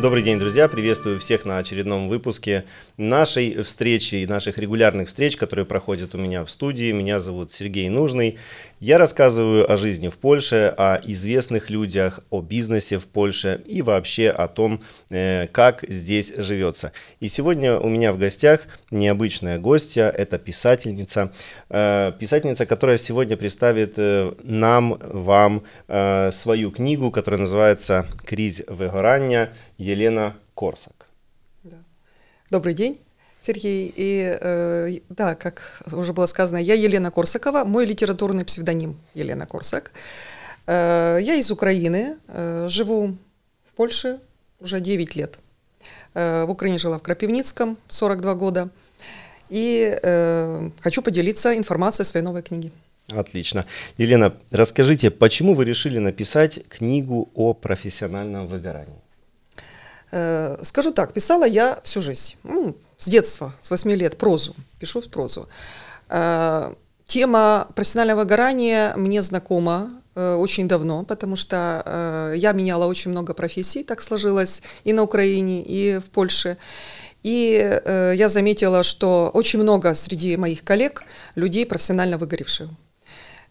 Добрый день, друзья! Приветствую всех на очередном выпуске нашей встречи, наших регулярных встреч, которые проходят у меня в студии. Меня зовут Сергей Нужный. Я рассказываю о жизни в Польше, о известных людях, о бизнесе в Польше и вообще о том, э, как здесь живется. И сегодня у меня в гостях необычная гостья, это писательница, э, писательница, которая сегодня представит э, нам, вам свою книгу, которая называется «Кризь выгорания» Елена Корсак. Добрый день. Сергей, и э, да, как уже было сказано, я Елена Корсакова, мой литературный псевдоним Елена Корсак. Э, я из Украины, э, живу в Польше уже 9 лет. Э, в Украине жила в Крапивницком 42 года. И э, хочу поделиться информацией о своей новой книге. Отлично. Елена, расскажите, почему вы решили написать книгу о профессиональном выгорании? Э, скажу так, писала я всю жизнь, ну, с детства, с 8 лет, прозу, пишу прозу. Э, тема профессионального выгорания мне знакома э, очень давно, потому что я меняла очень много профессий, так сложилось и на Украине, и в Польше. И я заметила, что очень много среди моих коллег людей профессионально выгоревших.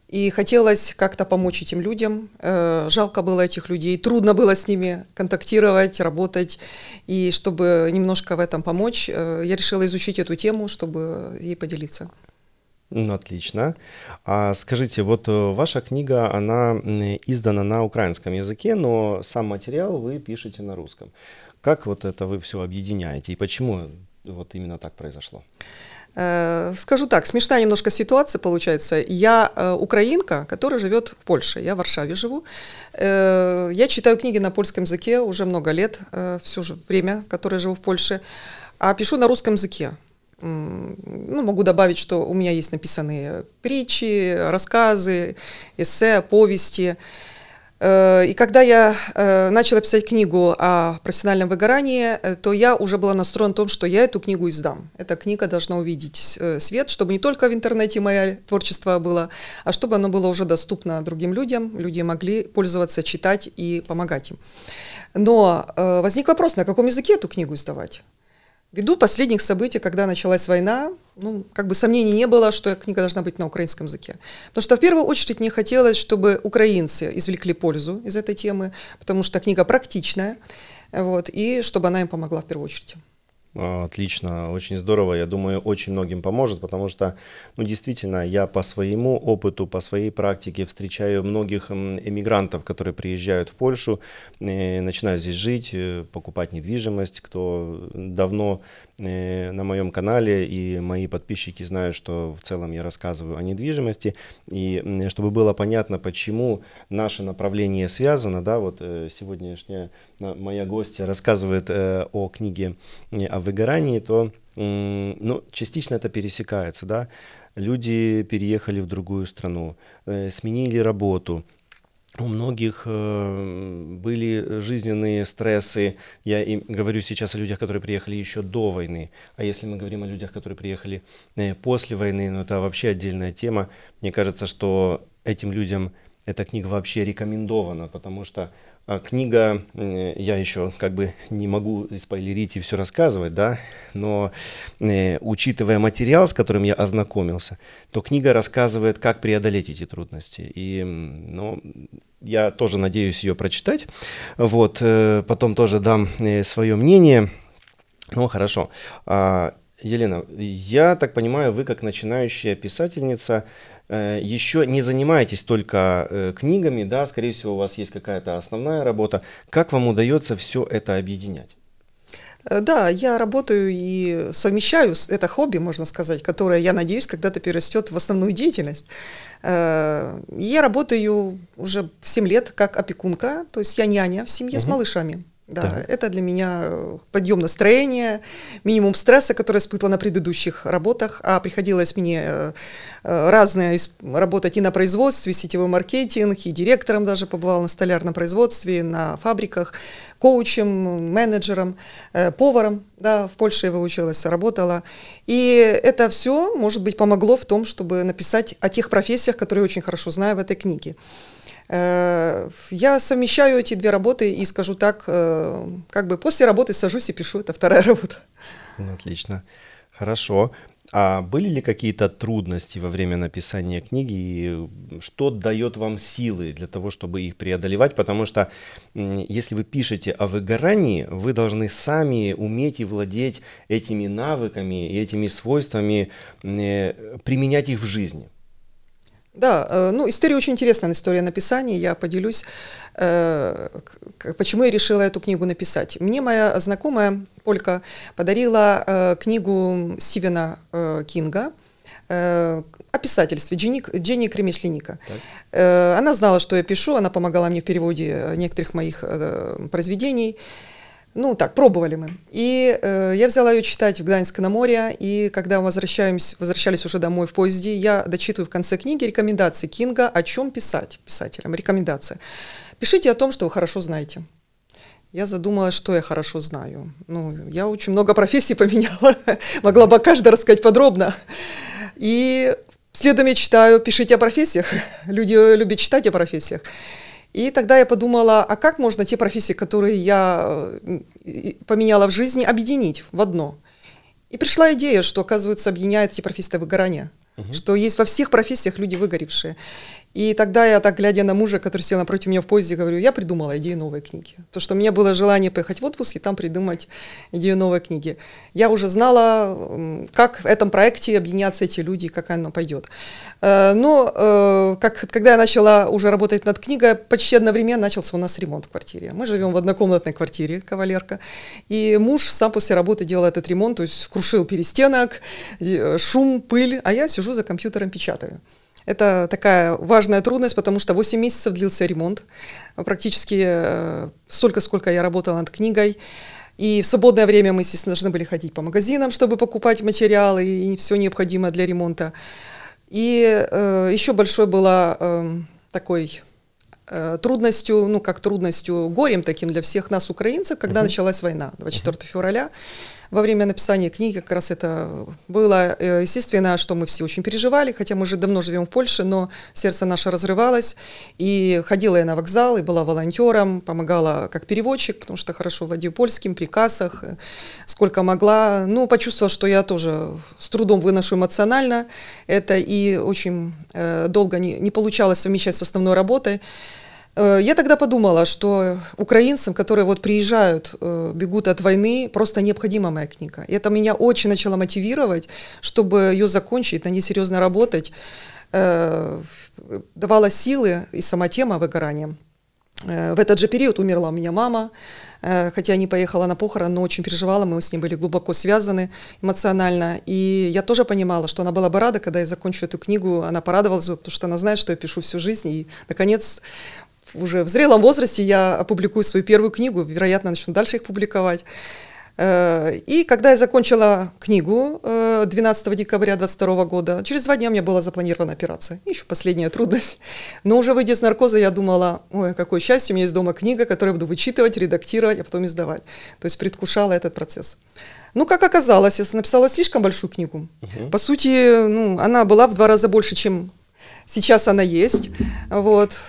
И хотелось как-то помочь этим людям. Э, жалко было этих людей, трудно было с ними контактировать, работать. И чтобы немножко в этом помочь, э, я решила изучить эту тему, чтобы ей поделиться. Ну, отлично. А скажите, вот э, ваша книга, она издана на украинском языке, но сам материал вы пишете на русском. Как вот это вы все объединяете и почему вот именно так произошло? Э, скажу так, смешная немножко ситуация получается. Я э, украинка, которая живет в Польше. Я в Варшаве живу. Э, я читаю книги на польском языке уже много лет, все же время, которое живу в Польше, а пишу на русском языке. Ну, могу добавить, что у меня есть написанные притчи, рассказы, эссе, повести. Э, и когда я э, начала писать книгу о профессиональном выгорании, э, то я уже была настроена на том, что я эту книгу издам. Эта книга должна увидеть свет, чтобы не только в интернете мое творчество было, а чтобы оно было уже доступно другим людям, люди могли пользоваться, читать и помогать им. Но возник вопрос, на каком языке эту книгу издавать? Ввиду последних событий, когда началась война, ну, как бы сомнений не было, что книга должна быть на украинском языке. Потому что в первую очередь мне хотелось, чтобы украинцы извлекли пользу из этой темы, потому что книга практичная, вот, и чтобы она им помогла в первую очередь. Отлично, очень здорово. Я думаю, очень многим поможет, потому что, ну, действительно, я по своему опыту, по своей практике встречаю многих эмигрантов, которые приезжают в Польшу, э, начинают здесь жить, э, покупать недвижимость. Кто давно э, на моем канале и мои подписчики знают, что в целом я рассказываю о недвижимости. И чтобы было понятно, почему наше направление связано, да, вот сегодняшняя моя гостья рассказывает о книге о выгорании, то ну, частично это пересекается, да. Люди переехали в другую страну, э, сменили работу, у многих э, были жизненные стрессы. Я им говорю сейчас о людях, которые приехали еще до войны. А если мы говорим о людях, которые приехали э, после войны, ну это вообще отдельная тема. Мне кажется, что этим людям эта книга вообще рекомендована, потому что книга, я еще как бы не могу спойлерить и все рассказывать, да, но э, учитывая материал, с которым я ознакомился, то книга рассказывает, как преодолеть эти трудности. И, ну, я тоже надеюсь ее прочитать. Вот, э, потом тоже дам э, свое мнение. Ну, хорошо. А, Елена, я так понимаю, вы как начинающая писательница еще не занимаетесь только э, книгами, да, скорее всего, у вас есть какая-то основная работа. Как вам удается все это объединять? Э, да, я работаю и совмещаю это хобби, можно сказать, которое, я надеюсь, когда-то перерастет в основную деятельность. Я работаю уже 7 лет как опекунка, то есть я няня в семье угу. с малышами. Да, да, это для меня э, подъем настроения, минимум стресса, который испытывала на предыдущих работах, а приходилось мне э, э, разное работать и на производстве, сетевой маркетинг, и директором даже побывал на столярном производстве, на фабриках, коучем, менеджером, поваром, да, в Польше я выучилась, работала. И это все, может быть, помогло в том, чтобы написать о тех профессиях, которые я очень хорошо знаю в этой книге. Э, Я совмещаю эти две работы и скажу так, э, как бы после работы сажусь и пишу, это вторая работа. Ну, отлично. Хорошо. А были ли какие-то трудности во время написания книги? И что дает вам силы для того, чтобы их преодолевать? Потому что если вы пишете о выгорании, вы должны сами уметь и владеть этими навыками и этими свойствами, э, применять их в жизни. Да, э, ну, история очень интересная, история написания, я поделюсь, э, почему я решила эту книгу написать. Мне моя знакомая, Полька, подарила э, книгу Стивена Кинга о писательстве Дженни. Э, Она знала, что я пишу, она помогала мне в переводе некоторых моих произведений. Ну, так, пробовали мы. И э, я взяла ее читать в Гданьск на море, и когда возвращаемся, возвращались уже домой в поезде, я дочитываю в конце книги рекомендации Кинга, о чем писать писателям. Рекомендация. Пишите о том, что вы хорошо знаете. Я задумалась, что я хорошо знаю. Ну, я очень много профессий поменяла, могла бы каждая рассказать подробно. И следом я читаю «Пишите о профессиях». Люди любят читать о профессиях. И тогда я подумала, а как можно те профессии, которые я э, поменяла в жизни, объединить в одно? И пришла идея, что, оказывается, объединяет эти профессии это выгорание. Что есть во всех профессиях люди выгоревшие. И тогда я, так глядя на мужа, который сел напротив меня в поезде, говорю, я придумала идею новой книги. Потому что у меня было желание поехать в отпуск и там придумать идею новой книги. Я уже знала, как в этом проекте объединятся эти люди, как оно пойдет. Э, Но э, как, когда я начала уже работать над книгой, почти одновременно начался у нас ремонт в квартире. Мы живем в однокомнатной квартире, кавалерка. И муж сам после работы делал этот ремонт, то есть крушил перестенок, э, шум, пыль, а я сижу за компьютером печатаю. Это такая важная трудность, потому что 8 месяцев длился ремонт. Практически э, столько, сколько я работала над книгой. И в свободное время мы, естественно, должны были ходить по магазинам, чтобы покупать материалы и все необходимое для ремонта. И э, еще большой была э, такой э, трудностью, ну как трудностью, горем таким для всех нас, украинцев, когда началась война 24 февраля. Во время написания книги как раз это было э, естественно, что мы все очень переживали, хотя мы уже давно живем в Польше, но сердце наше разрывалось. И ходила я на вокзал, и была волонтером, помогала как переводчик, потому что хорошо владею польским, при кассах, э, сколько могла. Ну, почувствовала, что я тоже с трудом выношу эмоционально это, и очень э, долго не, не получалось совмещать с основной работой. Э, Я тогда подумала, что украинцам, которые вот приезжают, э, бегут от войны, просто необходима моя книга. И это меня очень начало мотивировать, чтобы ее закончить, на ней серьезно работать. Э, Давала силы и сама тема выгорания. В этот же период умерла у меня мама, хотя не поехала на похорон, но очень переживала, мы с ней были глубоко связаны эмоционально. И я тоже понимала, что она была бы рада, когда я закончу эту книгу, она порадовалась бы, потому что она знает, что я пишу всю жизнь. И, наконец, уже в зрелом возрасте я опубликую свою первую книгу, вероятно, начну дальше их публиковать. Э, И когда я закончила книгу э, 12 декабря 2022 года, через два дня у меня была запланирована операция. Еще последняя трудность. Но уже выйдя с наркоза, я думала, ой, какое счастье, у меня есть дома книга, которую я буду вычитывать, редактировать, а потом издавать. То есть предвкушала этот процесс. Ну, как оказалось, я написала слишком большую книгу. По сути, ну, она была в два раза больше, чем сейчас она есть. Вот.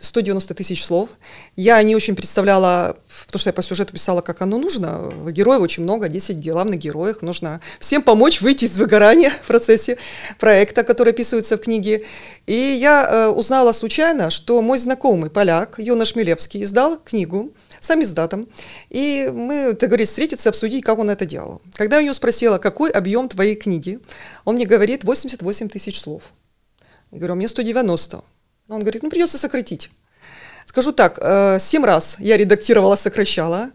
190 тысяч слов. Я не очень представляла, потому что я по сюжету писала, как оно нужно. Героев очень много, 10 главных героев. Нужно всем помочь выйти из выгорания в процессе проекта, который описывается в книге. И я э, узнала случайно, что мой знакомый поляк Йона Шмелевский издал книгу сам издатом. И мы договорились встретиться, обсудить, как он это делал. Когда я у него спросила, какой объем твоей книги, он мне говорит 88 тысяч слов. Я говорю, а мне 190. Он говорит, ну придется сократить. Скажу так, э, семь раз я редактировала, сокращала.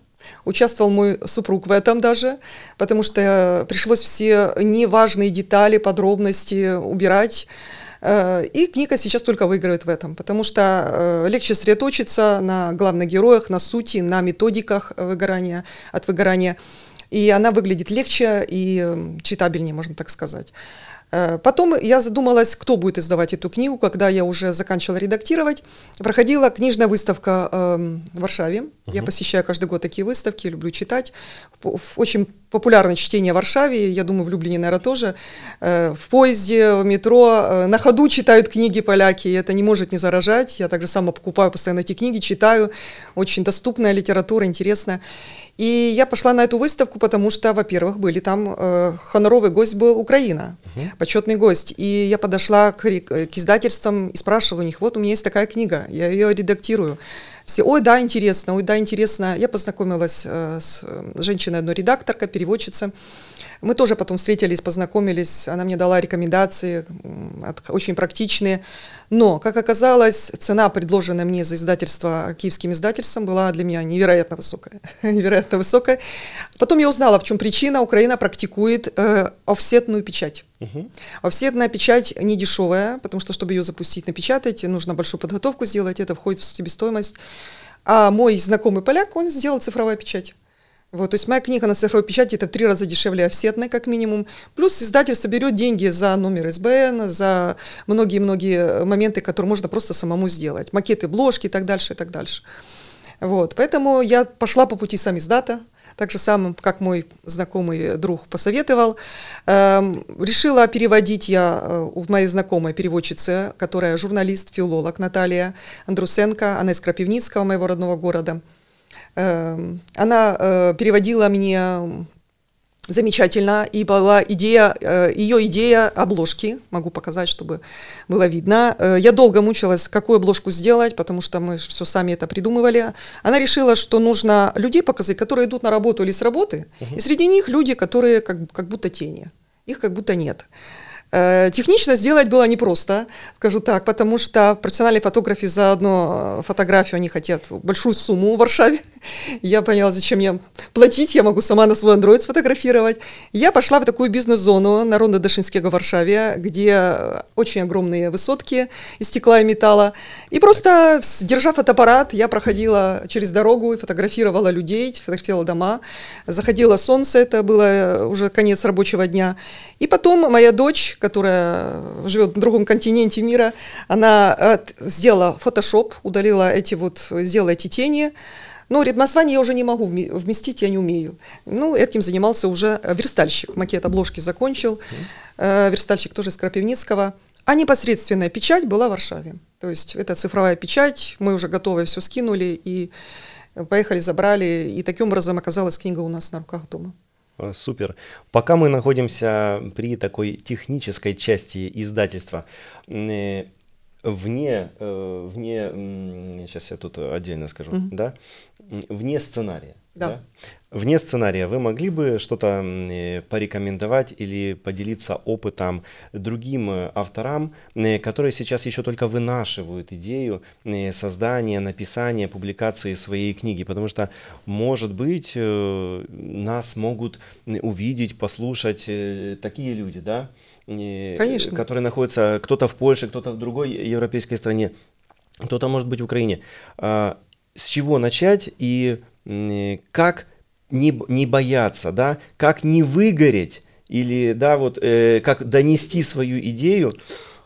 Участвовал мой супруг в этом даже, потому что пришлось все неважные детали, подробности убирать. Э, И книга сейчас только выигрывает в этом, потому что э, легче сосредоточиться на главных героях, на сути, на методиках выгорания, от выгорания. И она выглядит легче и читабельнее, можно так сказать. Э, Потом я задумалась, кто будет издавать эту книгу, когда я уже заканчивала редактировать. Проходила книжная выставка эм, в Варшаве. Я посещаю каждый год такие выставки, люблю читать. Очень популярное чтение в Варшаве, я думаю, в Люблине, наверное, тоже. Э, В поезде, в метро, э, на ходу читают книги поляки, и это не может не заражать. Я также сама покупаю постоянно эти книги, читаю. Очень доступная литература, интересная. И я пошла на эту выставку, потому что, во-первых, были там э, хоноровый гость был Украина, почетный гость. И я подошла к, ре- к издательствам и спрашивала у них, вот у меня есть такая книга, я ее редактирую. Все, ой, да, интересно, ой, да, интересно. Я познакомилась э, с э, женщиной, одной редакторка, переводчица. Мы тоже потом встретились, познакомились, она мне дала рекомендации, очень практичные. Но, как оказалось, цена, предложенная мне за издательство киевским издательством, была для меня невероятно высокая. невероятно высокая. Потом я узнала, в чем причина. Украина практикует э, офсетную печать. Офсетная печать не дешевая, потому что, чтобы ее запустить, напечатать, нужно большую подготовку сделать, это входит в себестоимость. А мой знакомый поляк, он сделал цифровую печать. Вот, то есть моя книга на цифровой печати это в три раза дешевле офсетной, как минимум. Плюс издательство берет деньги за номер СБН, за многие-многие моменты, которые можно просто самому сделать. Макеты, бложки и так дальше, и так дальше. Вот, поэтому я пошла по пути сам издата, так же самым, как мой знакомый друг посоветовал. Эм, решила переводить я э, у моей знакомой переводчицы, которая журналист, филолог Наталья Андрусенко, она из Крапивницкого, моего родного города. Эм, она э, переводила мне замечательно, и была идея, э, ее идея обложки, могу показать, чтобы было видно. Э, Я долго мучилась, какую обложку сделать, потому что мы все сами это придумывали. Она решила, что нужно людей показать, которые идут на работу или с работы, и среди них люди, которые как, как будто тени, их как будто нет. Э, Технично сделать было непросто, скажу так, потому что профессиональные фотографы за одну э, фотографию они хотят большую сумму в Варшаве. Я поняла, зачем мне платить, я могу сама на свой андроид сфотографировать. Я пошла в такую бизнес-зону на Ронда Дашинского в Варшаве, где очень огромные высотки из стекла и металла. И просто, держа фотоаппарат, я проходила через дорогу и фотографировала людей, фотографировала дома. Заходило солнце, это было уже конец рабочего дня. И потом моя дочь, которая живет на другом континенте мира, она э, сделала фотошоп, удалила эти вот, сделала эти тени. Ну, редмасвание я уже не могу вме- вместить, я не умею. Ну, этим занимался уже э, верстальщик. Макет обложки закончил. Э, Верстальщик тоже из Крапивницкого. А непосредственная печать была в Варшаве. То есть это цифровая печать, мы уже готовы все скинули и поехали, забрали. И таким образом оказалась книга у нас на руках дома. А, Супер. Пока мы находимся при такой технической части издательства, э, вне, э, вне, сейчас я тут отдельно скажу, Мгм. да, вне сценария. Да. Вне сценария вы могли бы что-то э, порекомендовать или поделиться опытом другим э, авторам, э, которые сейчас еще только вынашивают идею создания, написания, публикации своей книги? Потому что, может быть, нас могут увидеть, послушать такие люди, да? Конечно. Которые находятся кто-то в Польше, кто-то в другой европейской стране, кто-то, может быть, в Украине. А, С чего начать и как не, не бояться, да, как не выгореть или, да, вот, э, как донести свою идею,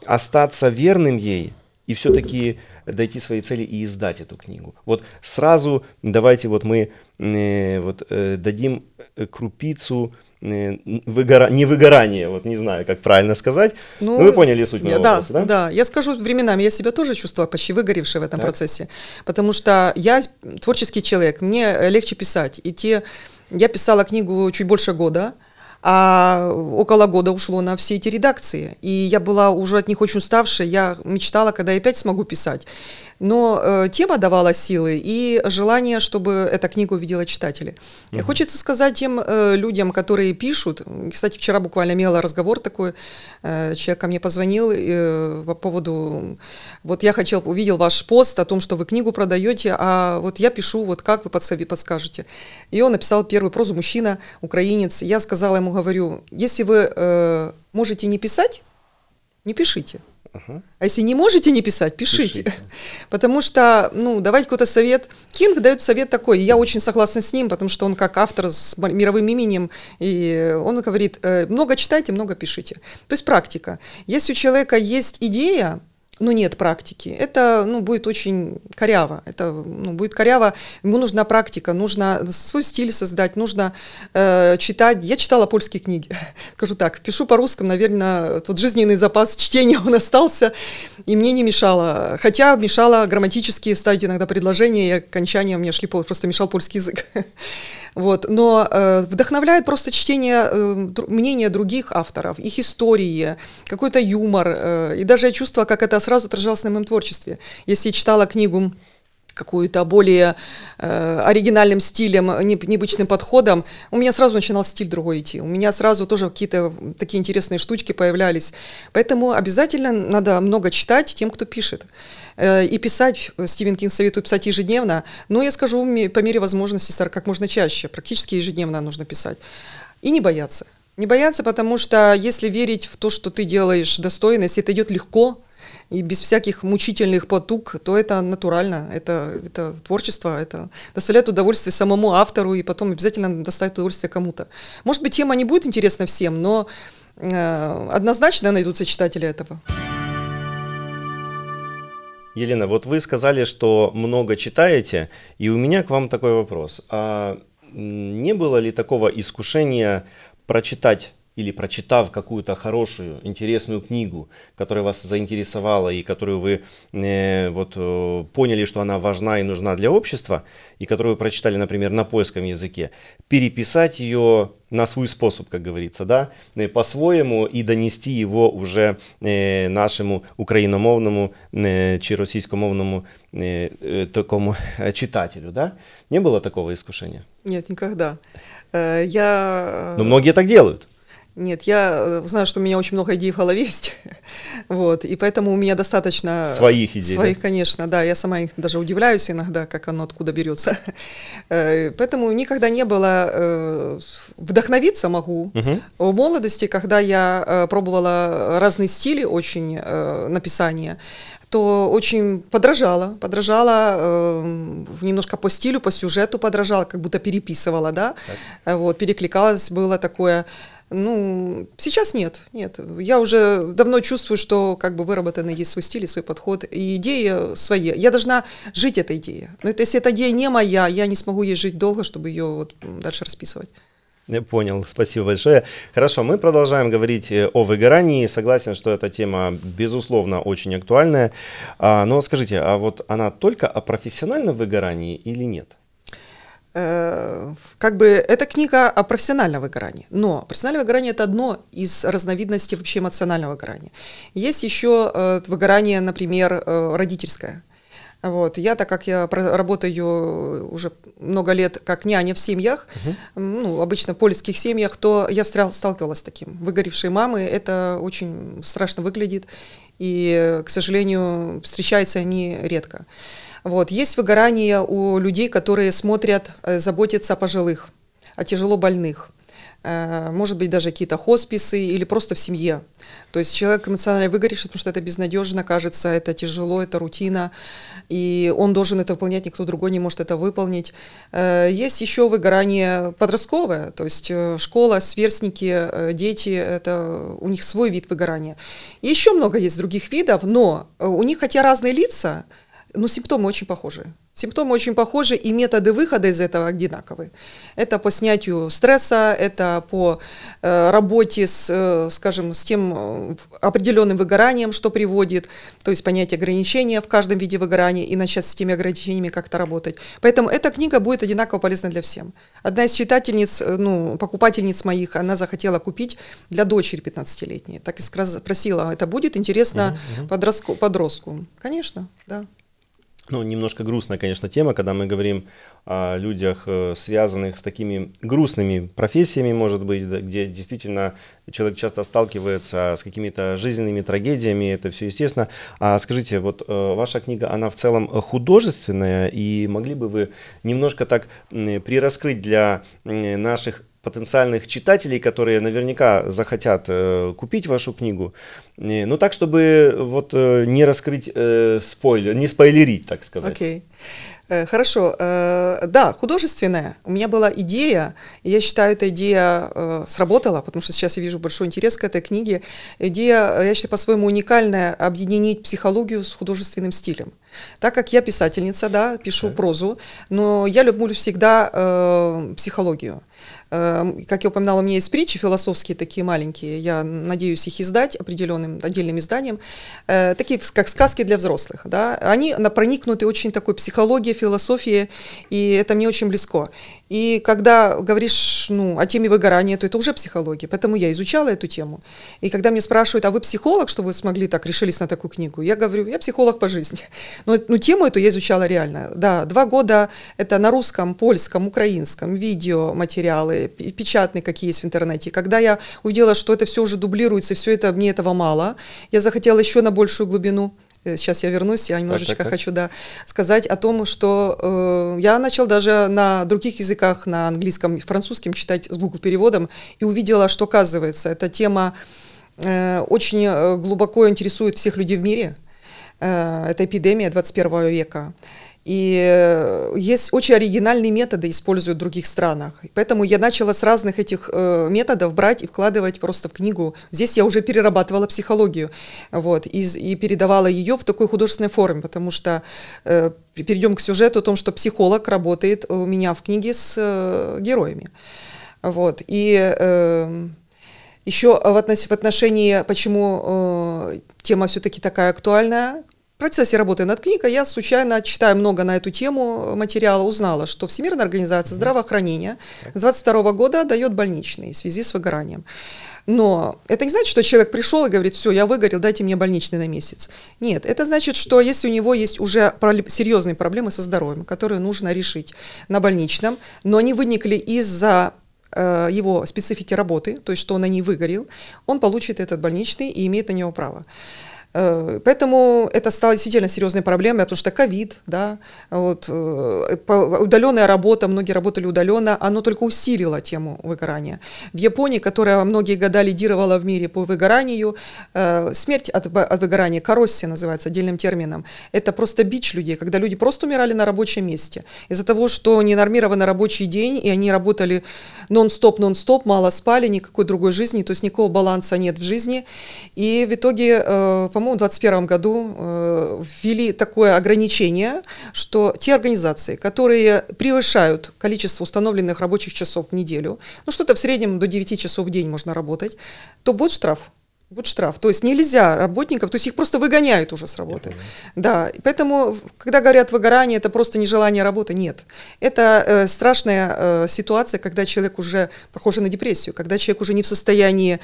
остаться верным ей и все-таки дойти своей цели и издать эту книгу. Вот сразу давайте вот мы э, вот, э, дадим э, крупицу э, выгора... не выгорания, вот не знаю, как правильно сказать. Ну, вы поняли суть моего да, вопроса, да? да? я скажу, временами я себя тоже чувствовала почти выгоревшей в этом Так. процессе, потому что я творческий человек, мне э, легче писать. И те, я писала книгу чуть больше года, а около года ушло на все эти редакции. И я была уже от них очень уставшая, я мечтала, когда я опять смогу писать. Но э, тема давала силы и желание, чтобы эта книга увидела читатели. И Хочется сказать тем э, людям, которые пишут, кстати, вчера буквально имела разговор такой, э, человек ко мне позвонил э, по поводу, вот я хотел, увидел ваш пост о том, что вы книгу продаете, а вот я пишу, вот как вы подсови- подскажете. И он написал первую прозу, мужчина, украинец. Я сказала ему, говорю, если вы э, можете не писать, не пишите. Ага. А если не можете не писать, пишите. пишите. Потому что, ну, давайте какой-то совет. Кинг дает совет такой, и я очень согласна с ним, потому что он как автор с мировым именем, и он говорит, «Э, много читайте, много пишите. То есть практика. Если у человека есть идея, ну, нет практики. Это, ну, будет очень коряво. Это, ну, будет коряво. Ему нужна практика, нужно свой стиль создать, нужно э, читать. Я читала польские книги, скажу так. Пишу по-русскому, наверное, тот жизненный запас чтения он остался, и мне не мешало. Хотя мешало грамматически ставить иногда предложения, и окончания у меня шли, просто мешал польский язык. Вот. Но э, вдохновляет просто чтение э, мнения других авторов, их истории, какой-то юмор. Э, и даже я чувствовала, как это сразу отражалось на моем творчестве. Если я читала книгу какую-то более э, оригинальным стилем, необычным подходом, у меня сразу начинал стиль другой идти. У меня сразу тоже какие-то такие интересные штучки появлялись. Поэтому обязательно надо много читать тем, кто пишет. Э, и писать, Стивен Кинг советует писать ежедневно, но я скажу по мере возможности как можно чаще, практически ежедневно нужно писать. И не бояться. Не бояться, потому что если верить в то, что ты делаешь достойно, если это идет легко, и без всяких мучительных потуг, то это натурально, это, это творчество, это доставляет удовольствие самому автору и потом обязательно доставит удовольствие кому-то. Может быть, тема не будет интересна всем, но э, однозначно найдутся читатели этого. Елена, вот вы сказали, что много читаете, и у меня к вам такой вопрос. А не было ли такого искушения прочитать или прочитав какую-то хорошую, интересную книгу, которая вас заинтересовала и которую вы э, вот, э, поняли, что она важна и нужна для общества, и которую вы прочитали, например, на польском языке, переписать ее на свой способ, как говорится, да, э, по-своему и донести его уже э, нашему украиномовному э, чи російськомовному э, э, такому э, читателю, да? Не было такого искушения? Нет, никогда. Э, я... Но многие так делают. Нет, я э, знаю, что у меня очень много идей в голове есть, вот, и поэтому у меня достаточно... Своих идей, Своих, да? конечно, да, я сама их даже удивляюсь иногда, как оно откуда берется. Э, поэтому никогда не было... Э, вдохновиться могу. Угу. В молодости, когда я пробовала разные стили очень написания, то очень подражала, подражала э, немножко по стилю, по сюжету подражала, как будто переписывала, да, так. вот, перекликалось, было такое ну, сейчас нет, нет. Я уже давно чувствую, что как бы выработанный есть свой стиль свой подход, и идеи свои. Я должна жить этой идеей. Но это, если эта идея не моя, я не смогу ей жить долго, чтобы ее вот дальше расписывать. Я понял, спасибо большое. Хорошо, мы продолжаем говорить э, о выгорании. Согласен, что эта тема, безусловно, очень актуальная. А, но скажите, а вот она только о профессиональном выгорании или нет? Э, как бы эта книга о профессиональном выгорании, но профессиональное выгорание это одно из разновидностей вообще эмоционального выгорания. Есть еще э, выгорание, например, э, родительское. Вот. Я, так как я работаю уже много лет как няня в семьях, uh-huh. ну, обычно в польских семьях, то я сталкивалась с таким. Выгоревшие мамы, это очень страшно выглядит, и, к сожалению, встречаются они редко. Вот. Есть выгорание у людей, которые смотрят, э, заботятся о пожилых, о тяжело больных. Э, может быть, даже какие-то хосписы или просто в семье. То есть человек эмоционально выгоревший, потому что это безнадежно, кажется, это тяжело, это рутина, и он должен это выполнять, никто другой не может это выполнить. Э, есть еще выгорание подростковое, то есть школа, сверстники, дети, это у них свой вид выгорания. еще много есть других видов, но у них хотя разные лица, но симптомы очень похожи. Симптомы очень похожи, и методы выхода из этого одинаковые. Это по снятию стресса, это по э, работе с, э, скажем, с тем э, определенным выгоранием, что приводит, то есть понять ограничения в каждом виде выгорания и начать с теми ограничениями как-то работать. Поэтому эта книга будет одинаково полезна для всех. Одна из читательниц, э, ну, покупательниц моих, она захотела купить для дочери 15-летней. Так и спросила, это будет интересно. Подростку, подростку? Конечно, да ну, немножко грустная, конечно, тема, когда мы говорим о людях, э, связанных с такими грустными профессиями, может быть, где действительно человек часто сталкивается с какими-то жизненными трагедиями, это все естественно. А скажите, вот э, ваша книга, она в целом художественная, и могли бы вы немножко так прираскрыть для наших потенциальных читателей, которые наверняка захотят э, купить вашу книгу. Э, ну так, чтобы вот э, не раскрыть э, спойлер, не спойлерить, так сказать. Окей. Okay. Э, хорошо, э, да, художественная. У меня была идея, и я считаю, эта идея э, сработала, потому что сейчас я вижу большой интерес к этой книге. Идея, я считаю, по-своему уникальная, объединить психологию с художественным стилем. Так как я писательница, да, пишу okay. прозу, но я люблю всегда э, психологию. Эм, как я упоминала, у меня есть притчи философские такие маленькие, я надеюсь их издать определенным отдельным изданием, э, такие как сказки для взрослых. Да? Они проникнуты очень такой психологией, философией, и это мне очень близко. И когда говоришь ну, о теме выгорания, то это уже психология. Поэтому я изучала эту тему. И когда меня спрашивают, а вы психолог, что вы смогли так, решились на такую книгу? Я говорю, я психолог по жизни. Но ну, тему эту я изучала реально. Да, два года это на русском, польском, украинском, видео, материалы, печатные, какие есть в интернете. Когда я увидела, что это все уже дублируется, все это, мне этого мало, я захотела еще на большую глубину Сейчас э, я вернусь, я немножечко так, так, так. хочу да, сказать о том, что э, я начал даже на других языках, на английском, французском читать с Google переводом и увидела, что оказывается, эта тема э, очень э, глубоко интересует всех людей в мире. Э, это эпидемия 21 века. И э, есть очень оригинальные методы, используют в других странах. Поэтому я начала с разных этих э, методов брать и вкладывать просто в книгу. Здесь я уже перерабатывала психологию вот, и, и передавала ее в такой художественной форме, потому что э, перейдем к сюжету о том, что психолог работает у меня в книге с э, героями. Вот, и э, еще в, относ в отношении, почему э, тема все-таки такая актуальная, процессе работы над книгой я случайно, читая много на эту тему материала, узнала, что Всемирная организация здравоохранения с 22 года дает больничный в связи с выгоранием. Но это не значит, что человек пришел и говорит, все, я выгорел, дайте мне больничный на месяц. Нет, это значит, что если у него есть уже серьезные проблемы со здоровьем, которые нужно решить на больничном, но они выникли из-за э, его специфики работы, то есть что он на ней выгорел, он получит этот больничный и имеет на него право. Э, поэтому это стало действительно серьезной проблемой, потому что ковид, да, вот, э, удаленная работа, многие работали удаленно, оно только усилило тему выгорания. В Японии, которая многие года лидировала в мире по выгоранию, э, смерть от, от выгорания, кароссия называется отдельным термином, это просто бич людей, когда люди просто умирали на рабочем месте. Из-за того, что не нормированный рабочий день, и они работали нон-стоп, нон-стоп, мало спали, никакой другой жизни, то есть никакого баланса нет в жизни. И в итоге, по по-моему, в 2021 году э, ввели такое ограничение, что те организации, которые превышают количество установленных рабочих часов в неделю, ну что-то в среднем до 9 часов в день можно работать, то будет штраф. Вот штраф. То есть нельзя работников, то есть их просто выгоняют уже с работы. Да, поэтому, когда говорят выгорание, это просто нежелание работы, нет. Это э, страшная э, ситуация, когда человек уже похоже на депрессию, когда человек уже не в состоянии,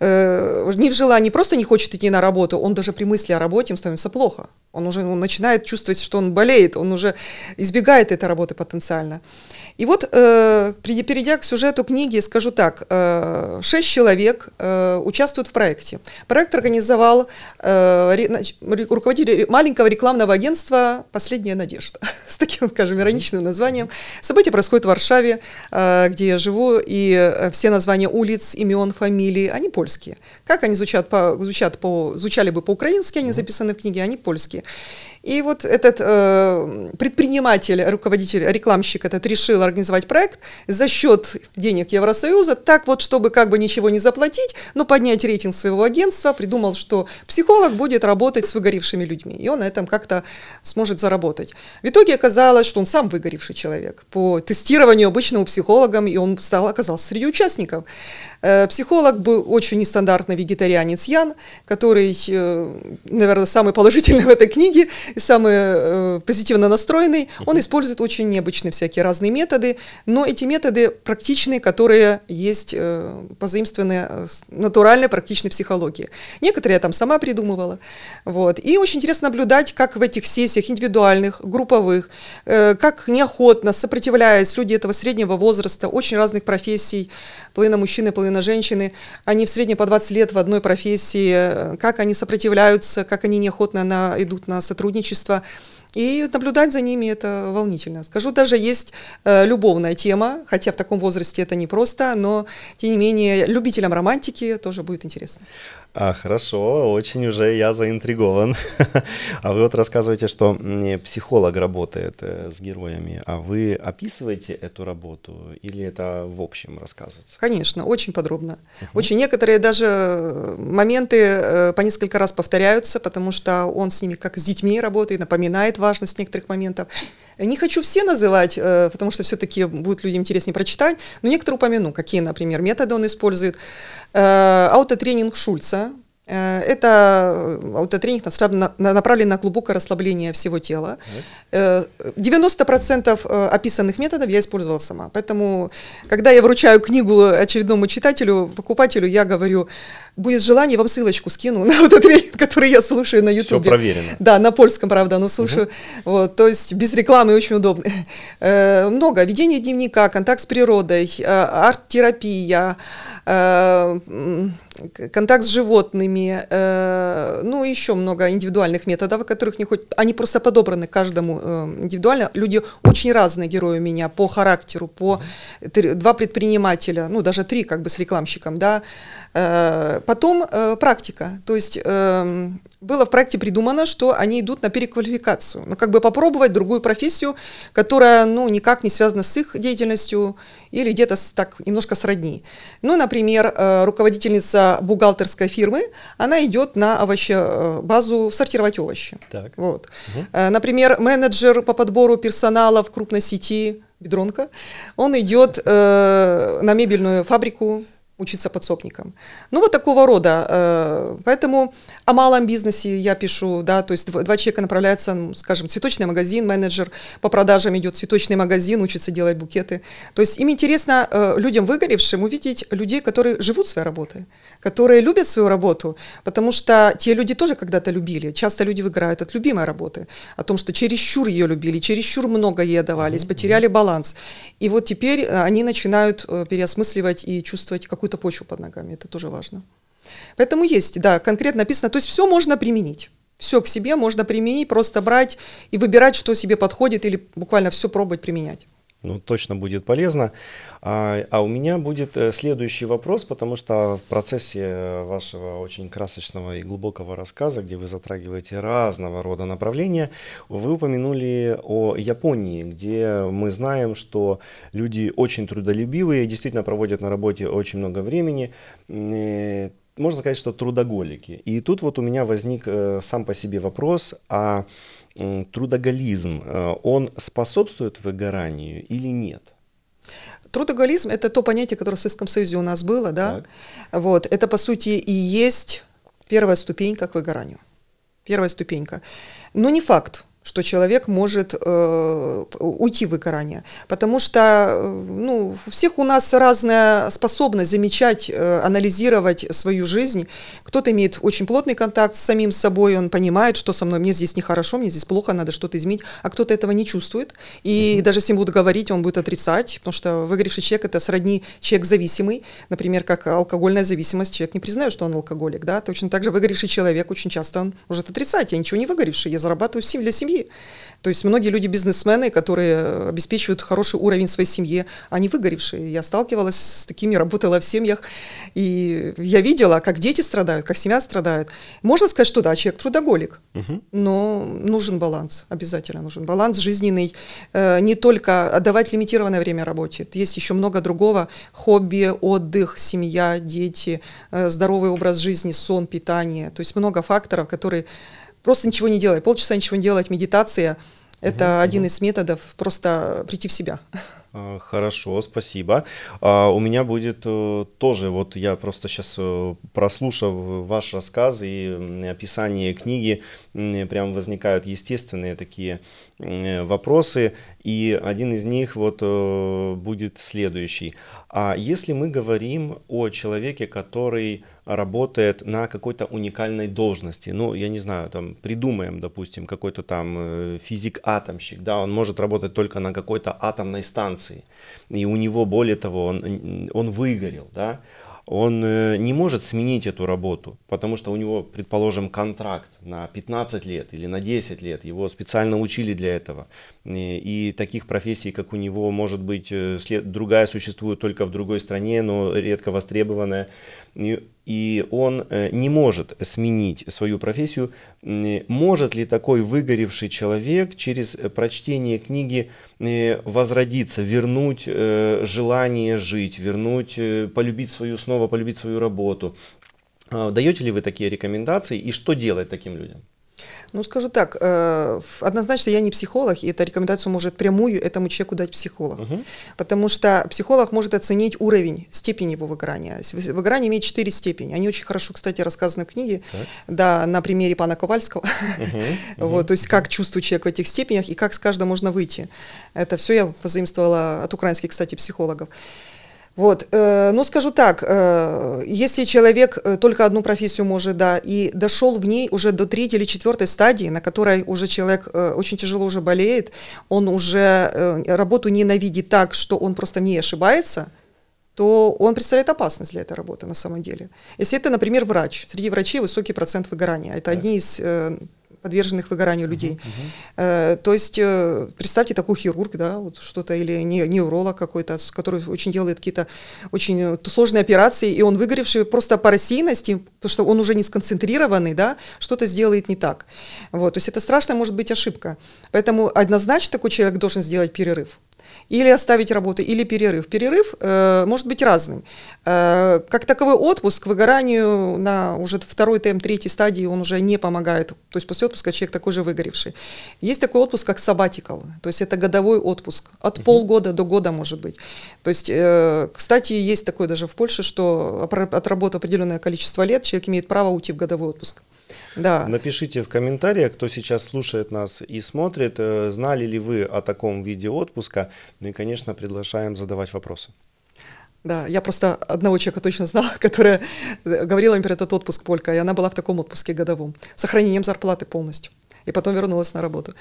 э, не в желании, просто не хочет идти на работу, он даже при мысли о работе им становится плохо. Он уже он начинает чувствовать, что он болеет, он уже избегает этой работы потенциально. И вот, э, перейдя к сюжету книги, скажу так, э, шесть человек э, участвуют в проекте. Проект организовал э, руководитель маленького рекламного агентства «Последняя надежда», с таким, скажем, ироничным названием. Событие происходит в Варшаве, э, где я живу, и э, все названия улиц, имен, фамилий, они польские. Как они звучат по, звучат по, звучали бы по-украински, они записаны в книге, они польские. И вот этот э, предприниматель, руководитель, рекламщик этот решил организовать проект за счет денег Евросоюза, так вот, чтобы как бы ничего не заплатить, но поднять рейтинг своего агентства, придумал, что психолог будет работать с выгоревшими людьми, и он на этом как-то сможет заработать. В итоге оказалось, что он сам выгоревший человек. По тестированию обычного психологом, и он стал, оказался среди участников. Э, психолог был очень нестандартный вегетарианец Ян, который, э, наверное, самый положительный в этой книге, самый э, позитивно настроенный. Он использует очень необычные всякие разные методы, но эти методы практичные, которые есть позаимствованные натуральной практичной психологии. Некоторые я там сама придумывала. Вот. И очень интересно наблюдать, как в этих сессиях индивидуальных, групповых, как неохотно, сопротивляясь люди этого среднего возраста, очень разных профессий, половина мужчины, половина женщины, они в среднем по 20 лет в одной профессии, как они сопротивляются, как они неохотно на, идут на сотрудничество. И наблюдать за ними это волнительно. Скажу, даже есть э, любовная тема, хотя в таком возрасте это не просто, но тем не менее любителям романтики тоже будет интересно. А, хорошо, очень уже я заинтригован. а вы вот рассказываете, что психолог работает э, с героями, а вы описываете эту работу или это в общем рассказывается? Конечно, очень подробно. Uh-huh. Очень некоторые даже э, моменты э, по несколько раз повторяются, потому что он с ними как с детьми работает, напоминает важность некоторых моментов. Не хочу все называть, потому что все-таки будет людям интереснее прочитать, но некоторые упомяну, какие, например, методы он использует. Аутотренинг Шульца, Э, это аутотренинг направлен на глубокое расслабление всего тела. 90% э, описанных методов я использовала сама. Поэтому, когда я вручаю книгу очередному читателю, покупателю, я говорю, будет желание, вам ссылочку скину на аутотренинг, который я слушаю на YouTube. Все проверено. Да, на польском, правда, но слушаю. Угу. Вот, то есть без рекламы очень удобно. Э, много. Ведение дневника, контакт с природой, арт-терапия, контакт с животными, э, ну, еще много индивидуальных методов, которых не хоть... Они просто подобраны каждому э, индивидуально. Люди очень разные герои у меня по характеру, по... Три, два предпринимателя, ну, даже три, как бы, с рекламщиком, да. Э, потом э, практика. То есть э, было в проекте придумано, что они идут на переквалификацию. Ну, как бы попробовать другую профессию, которая, ну, никак не связана с их деятельностью или где-то так немножко сродни. Ну, например, э, руководительница бухгалтерской фирмы, она идет на овощебазу сортировать овощи. Так. Вот. Угу. Например, менеджер по подбору персонала в крупной сети Бедронка, он идет э, на мебельную фабрику учиться подсобникам. Ну, вот такого рода. Э, поэтому о малом бизнесе я пишу, да, то есть два человека направляются, ну, скажем, цветочный магазин, менеджер по продажам идет цветочный магазин, учится делать букеты. То есть им интересно, э, людям выгоревшим, увидеть людей, которые живут своей работой, которые любят свою работу, потому что те люди тоже когда-то любили. Часто люди выгорают от любимой работы, о том, что чересчур ее любили, чересчур много ей отдавались, потеряли баланс. И вот теперь э, они начинают переосмысливать и чувствовать какую-то какую-то почву под ногами, это тоже важно. Поэтому есть, да, конкретно написано, то есть все можно применить. Все к себе можно применить, просто брать и выбирать, что себе подходит, или буквально все пробовать применять ну, точно будет полезно. А, а у меня будет э, следующий вопрос, потому что в процессе вашего очень красочного и глубокого рассказа, где вы затрагиваете разного рода направления, вы упомянули о Японии, где мы знаем, что люди очень трудолюбивые, действительно проводят на работе очень много времени э, можно сказать, что трудоголики. И тут вот у меня возник э, сам по себе вопрос, а трудоголизм, э, он способствует выгоранию или нет? Трудоголизм – это то понятие, которое в Советском Союзе у нас было, да? Так. Вот, это, по сути, и есть первая ступенька к выгоранию. Первая ступенька. Но не факт, что человек может э, уйти в выгорание. Потому что э, ну, у всех у нас разная способность замечать, э, анализировать свою жизнь. Кто-то имеет очень плотный контакт с самим собой, он понимает, что со мной, мне здесь нехорошо, мне здесь плохо, надо что-то изменить, а кто-то этого не чувствует. И угу. даже если им будут говорить, он будет отрицать, потому что выгоревший человек – это сродни человек зависимый. Например, как алкогольная зависимость, человек не признает, что он алкоголик. Да? Точно так же выгоревший человек очень часто он может отрицать, я ничего не выгоревший, я зарабатываю для семьи семьи. То есть многие люди бизнесмены, которые обеспечивают хороший уровень своей семье, они выгоревшие. Я сталкивалась с такими, работала в семьях, и я видела, как дети страдают, как семья страдает. Можно сказать, что да, человек трудоголик, угу. но нужен баланс, обязательно нужен баланс жизненный. Э, не только отдавать лимитированное время работе, есть еще много другого. Хобби, отдых, семья, дети, э, здоровый образ жизни, сон, питание. То есть много факторов, которые Просто ничего не делай. Полчаса ничего не делать, медитация – это угу, один угу. из методов просто прийти в себя. А, хорошо, спасибо. А, у меня будет э, тоже, вот я просто сейчас э, прослушав ваш рассказ и описание книги, прям возникают естественные такие вопросы, и один из них вот э, будет следующий. А если мы говорим о человеке, который работает на какой-то уникальной должности. Ну, я не знаю, там придумаем, допустим, какой-то там э, физик-атомщик, да, он может работать только на какой-то атомной станции, и у него, более того, он, он выгорел, да, он э, не может сменить эту работу, потому что у него, предположим, контракт на 15 лет или на 10 лет, его специально учили для этого. И таких профессий, как у него, может быть, э, другая существует только в другой стране, но редко востребованная. И он э, не может сменить свою профессию. Может ли такой выгоревший человек через прочтение книги возродиться, вернуть желание жить, вернуть, полюбить свою снова снова полюбить свою работу. А, даете ли вы такие рекомендации и что делать таким людям? Ну, скажу так, э, однозначно я не психолог, и эта рекомендация может прямую этому человеку дать психолог. Угу. Потому что психолог может оценить уровень, степень его выгорания. Выгорание имеет четыре степени. Они очень хорошо, кстати, рассказаны в книге, так. да, на примере пана Ковальского. Угу. вот, то есть как чувствует человек в этих степенях и как с каждого можно выйти. Это все я позаимствовала от украинских, кстати, психологов. Вот, э, ну скажу так, э, если человек э, только одну профессию может, да, и дошел в ней уже до третьей или четвертой стадии, на которой уже человек очень тяжело уже болеет, он уже работу ненавидит так, что он просто не ошибается, то он представляет опасность для этой работы на самом деле. Если это, например, врач, среди врачей высокий процент выгорания, это одни из подверженных выгоранию людей. Uh-huh, uh-huh. То есть э, представьте такой хирург, да, вот что-то или не, невролог какой-то, который очень делает какие-то очень э, сложные операции, и он выгоревший просто по рассеянности, потому что он уже не сконцентрированный, да, что-то сделает не так. Вот, то есть это страшная может быть ошибка. Поэтому однозначно такой человек должен сделать перерыв или оставить работу, или перерыв. Перерыв э, может быть разным. Э, как таковой отпуск выгоранию на уже второй темп, третьей стадии он уже не помогает. То есть после отпуска человек такой же выгоревший. Есть такой отпуск, как sabbatical, то есть это годовой отпуск. От uh-huh. полгода до года может быть. То есть, э, кстати, есть такое даже в Польше, что отработав определенное количество лет, человек имеет право уйти в годовой отпуск. Да. Напишите в комментариях, кто сейчас слушает нас и смотрит, э, знали ли вы о таком виде отпуска. Ну и, конечно, приглашаем задавать вопросы. Да, я просто одного человека точно знала, которая говорила им про этот отпуск Полька, и она была в таком отпуске годовом, с сохранением зарплаты полностью и потом вернулась на работу.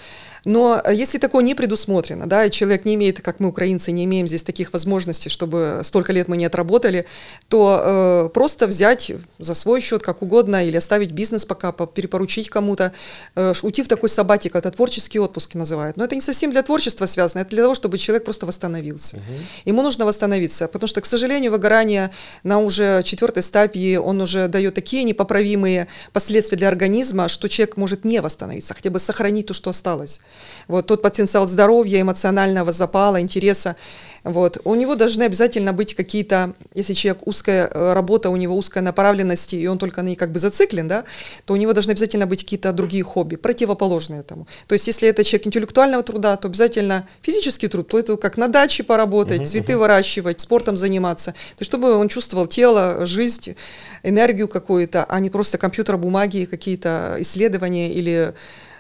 Но э, если такое не предусмотрено, да, и человек не имеет, как мы, украинцы, не имеем здесь таких возможностей, чтобы столько лет мы не отработали, то э, просто взять за свой счет, как угодно, или оставить бизнес пока, перепоручить кому-то, э, уйти в такой сабатик, это творческий отпуск называют. Но это не совсем для творчества связано, это для того, чтобы человек просто восстановился. Угу. Ему нужно восстановиться, потому что, к сожалению, выгорание на уже четвертой стадии, он уже дает такие непоправимые последствия для организма, что человек может не восстановиться хотя бы сохранить то, что осталось. Вот тот потенциал здоровья, эмоционального запала, интереса. Вот. У него должны обязательно быть какие-то, если человек узкая э, работа, у него узкая направленность, и он только на ней как бы зациклен, да, то у него должны обязательно быть какие-то другие хобби, противоположные этому. То есть, если это человек интеллектуального труда, то обязательно физический труд, то это как на даче поработать, uh-huh, цветы uh-huh. выращивать, спортом заниматься. То есть, чтобы он чувствовал тело, жизнь, энергию какую-то, а не просто компьютер, бумаги, какие-то исследования или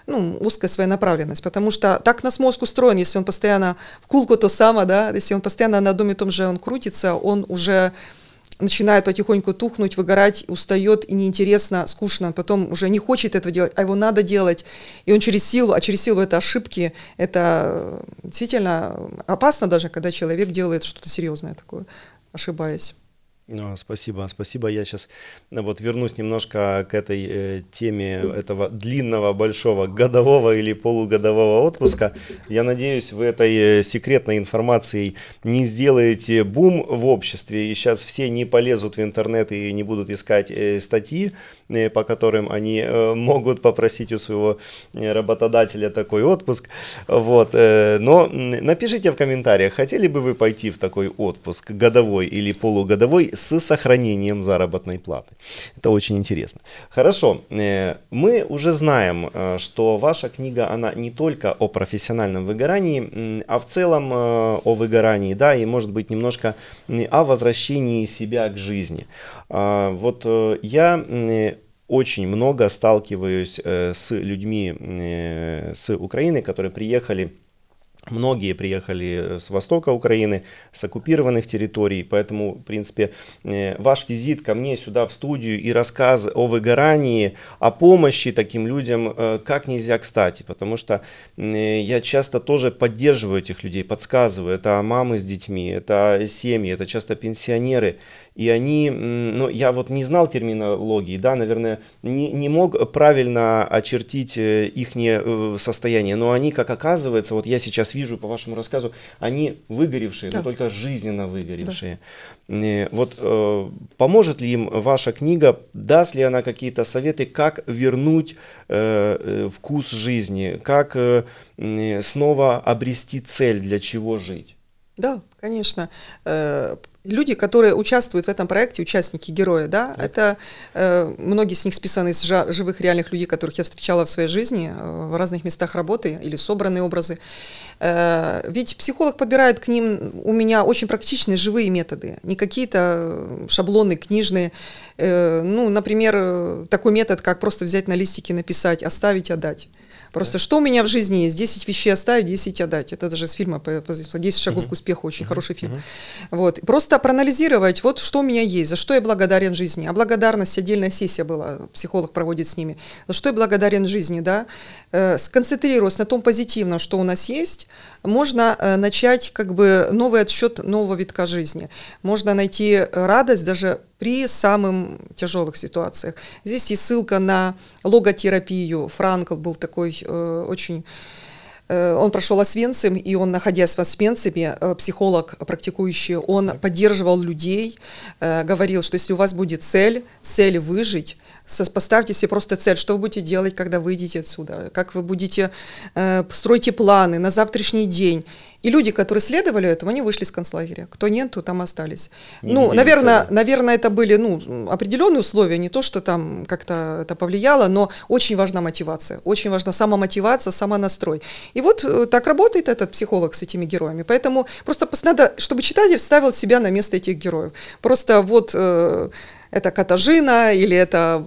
ну, узкая своя направленность, потому что так нас мозг устроен, если он постоянно в кулку то само, да, если он постоянно на одном и том же он крутится, он уже начинает потихоньку тухнуть, выгорать, устает и неинтересно, скучно, потом уже не хочет этого делать, а его надо делать, и он через силу, а через силу это ошибки, это действительно опасно даже, когда человек делает что-то серьезное такое, ошибаясь. Ну, спасибо, спасибо. Я сейчас э, вот вернусь немножко к этой э, теме этого длинного, большого годового или полугодового отпуска. Я надеюсь, вы этой э, секретной информацией не сделаете бум в обществе, и сейчас все не полезут в интернет и не будут искать э, статьи, по которым они э, могут попросить у своего э, работодателя такой отпуск. Вот, э, но напишите в комментариях, хотели бы вы пойти в такой отпуск годовой или полугодовой с сохранением заработной платы. Это очень интересно. Хорошо, мы уже знаем, что ваша книга, она не только о профессиональном выгорании, а в целом о выгорании, да, и может быть немножко о возвращении себя к жизни. А, вот я очень много сталкиваюсь с людьми с Украины, которые приехали Многие приехали с востока Украины, с оккупированных территорий, поэтому, в принципе, э, ваш визит ко мне сюда в студию и рассказ о выгорании, о помощи таким людям э, как нельзя кстати, потому что э, я часто тоже поддерживаю этих людей, подсказываю. Это мамы с детьми, это семьи, это часто пенсионеры. И они, ну, я вот не знал терминологии, да, наверное, не, не мог правильно очертить э, их э, состояние, но они, как оказывается, вот я сейчас вижу по вашему рассказу, они выгоревшие, да. но только жизненно выгоревшие. Да. Вот э, поможет ли им ваша книга, даст ли она какие-то советы, как вернуть э, вкус жизни, как э, снова обрести цель, для чего жить? Да, конечно люди, которые участвуют в этом проекте, участники героя, да, так. это э, многие с них списаны из живых реальных людей, которых я встречала в своей жизни э, в разных местах работы или собранные образы. Э, ведь психолог подбирает к ним у меня очень практичные живые методы, не какие-то э, шаблоны книжные. Э, ну, например, э, такой метод, как просто взять на листике, написать, оставить, отдать. Просто что у меня в жизни есть? 10 вещей оставить, 10 отдать. Это даже с фильма 10 шагов uh-huh. к успеху, очень uh-huh. хороший фильм. Uh-huh. Вот. Просто проанализировать, вот что у меня есть, за что я благодарен жизни. А благодарность, отдельная сессия была, психолог проводит с ними. За что я благодарен жизни, да? Э, сконцентрируясь на том позитивном, что у нас есть, можно э, начать как бы новый отсчет нового витка жизни. Можно найти радость даже при самых тяжелых ситуациях. Здесь есть ссылка на логотерапию. Франкл был такой э, очень э, он прошел Освенцим, и он, находясь в Освенциме, э, психолог практикующий, он поддерживал людей, э, говорил, что если у вас будет цель, цель выжить, поставьте себе просто цель, что вы будете делать, когда выйдете отсюда, как вы будете, э, строите планы на завтрашний день. И люди, которые следовали этому, они вышли из концлагеря. Кто нет, то там остались. Не ну, наверное, цели. наверное, это были ну, определенные условия, не то, что там как-то это повлияло, но очень важна мотивация. Очень важна самомотивация, самонастрой. И вот э, так работает этот психолог с этими героями. Поэтому просто надо, чтобы читатель ставил себя на место этих героев. Просто вот... Э, это Катажина или это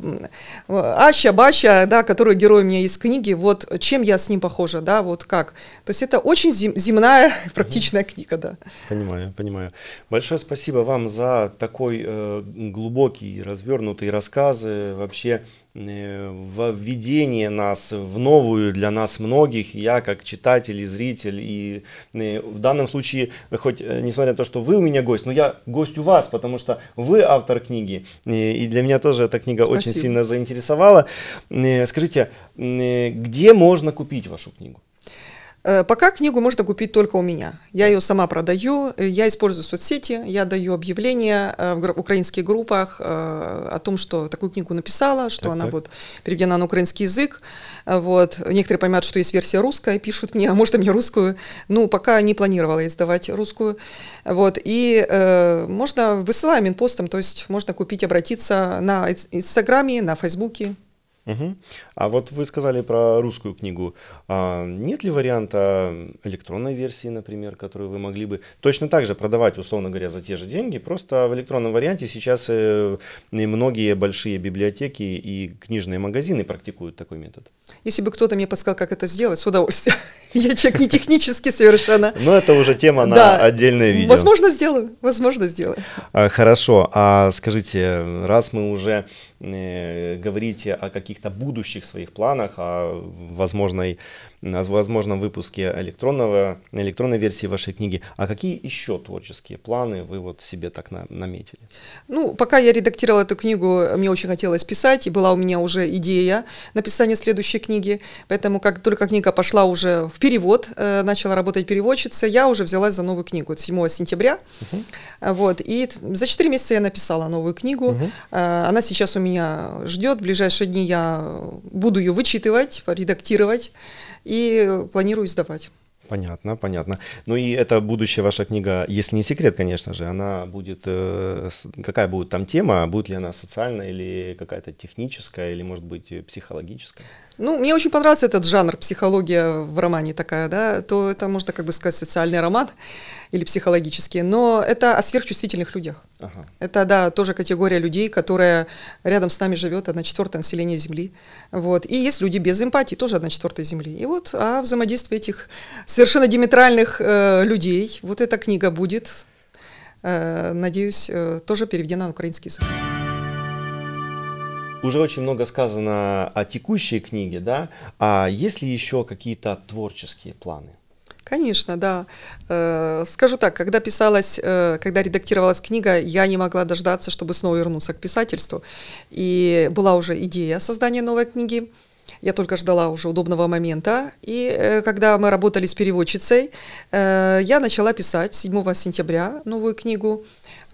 Аща, Баща, да, который герой у меня из книги, вот чем я с ним похожа, да, вот как. То есть это очень зем, земная, практичная книга, да. Понимаю, понимаю. Большое спасибо вам за такой э, глубокий, развернутый рассказ, вообще введение нас в новую для нас многих, я как читатель и зритель, и э, в данном случае, хоть э, несмотря на то, что вы у меня гость, но я гость у вас, потому что вы автор книги, и для меня тоже эта книга Спасибо. очень сильно заинтересовала. Скажите, где можно купить вашу книгу? Э, пока книгу можно купить только у меня. Я ее сама продаю, э, я использую соцсети, я даю объявления э, в украинских группах о том, что такую книгу написала, что так, она так. вот переведена на украинский язык. Вот. Некоторые понимают, что есть версия русская, пишут мне, а может, мне русскую. Ну, пока не планировала издавать русскую. Вот. И э, можно, высылаем инпостом, то есть можно купить, обратиться на Инстаграме, на Фейсбуке. Угу. А вот вы сказали про русскую книгу. А нет ли варианта электронной версии, например, которую вы могли бы точно так же продавать, условно говоря, за те же деньги? Просто в электронном варианте сейчас э, многие большие библиотеки и книжные магазины практикуют такой метод. Если бы кто-то мне подсказал, как это сделать, с удовольствием. Я человек не технически совершенно. Но это уже тема на отдельное видео. Возможно, сделаю. Возможно, сделаю. А, хорошо. А скажите, раз мы уже э, говорите о каких-то будущих своих планах, о возможной о возможном выпуске электронного, электронной версии вашей книги. А какие еще творческие планы вы вот себе так на, наметили? Ну, пока я редактировала эту книгу, мне очень хотелось писать, и была у меня уже идея написания следующей книги. Поэтому, как только книга пошла уже в перевод, э, начала работать переводчица, я уже взялась за новую книгу. Это 7 сентября. Uh-huh. Вот, и за 4 месяца я написала новую книгу. Uh-huh. Она сейчас у меня ждет. В ближайшие дни я буду ее вычитывать, редактировать и планирую сдавать. Понятно, понятно. Ну и это будущая ваша книга, если не секрет, конечно же, она будет, э, какая будет там тема, будет ли она социальная или какая-то техническая, или может быть психологическая? Ну, мне очень понравился этот жанр, психология в романе такая, да, то это можно как бы сказать социальный роман или психологический, но это о сверхчувствительных людях. Ага. Это, да, тоже категория людей, которая рядом с нами живет, одна четвертая населения Земли. Вот. И есть люди без эмпатии, тоже одна четвертая Земли. И вот о взаимодействии этих совершенно диаметральных э, людей, вот эта книга будет, э, надеюсь, э, тоже переведена на украинский язык. Уже очень много сказано о текущей книге, да? А есть ли еще какие-то творческие планы? Конечно, да. Э, скажу так, когда писалась, э, когда редактировалась книга, я не могла дождаться, чтобы снова вернуться к писательству. И была уже идея создания новой книги. Я только ждала уже удобного момента. И э, когда мы работали с переводчицей, я начала писать 7 сентября новую книгу,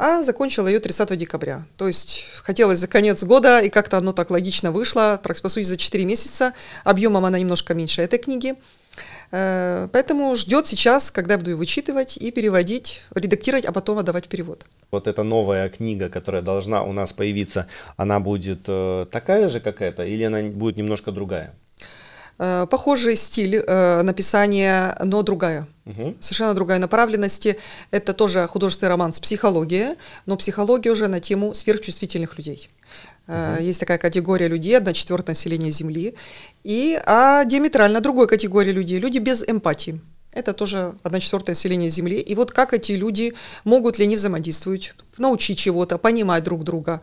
а закончила ее 30 декабря. То есть хотелось за конец года, и как-то оно так логично вышло, по сути, за 4 месяца. Объемом она немножко меньше этой книги. Э, поэтому ждет сейчас, когда буду ее вычитывать и переводить, редактировать, а потом отдавать перевод. Вот эта новая книга, которая должна у нас появиться, она будет э, такая же, как эта, или она будет немножко другая? Э, похожий стиль написания, но другая. Угу. Совершенно другая направленность. Это тоже художественный роман с психологией, но психология уже на тему сверхчувствительных людей. Uh-huh. Есть такая категория людей, одна четвертая населения Земли, и а диаметрально другой категории людей, люди без эмпатии. Это тоже одна четвертая населения Земли. И вот как эти люди могут ли они взаимодействовать, научить чего-то, понимать друг друга.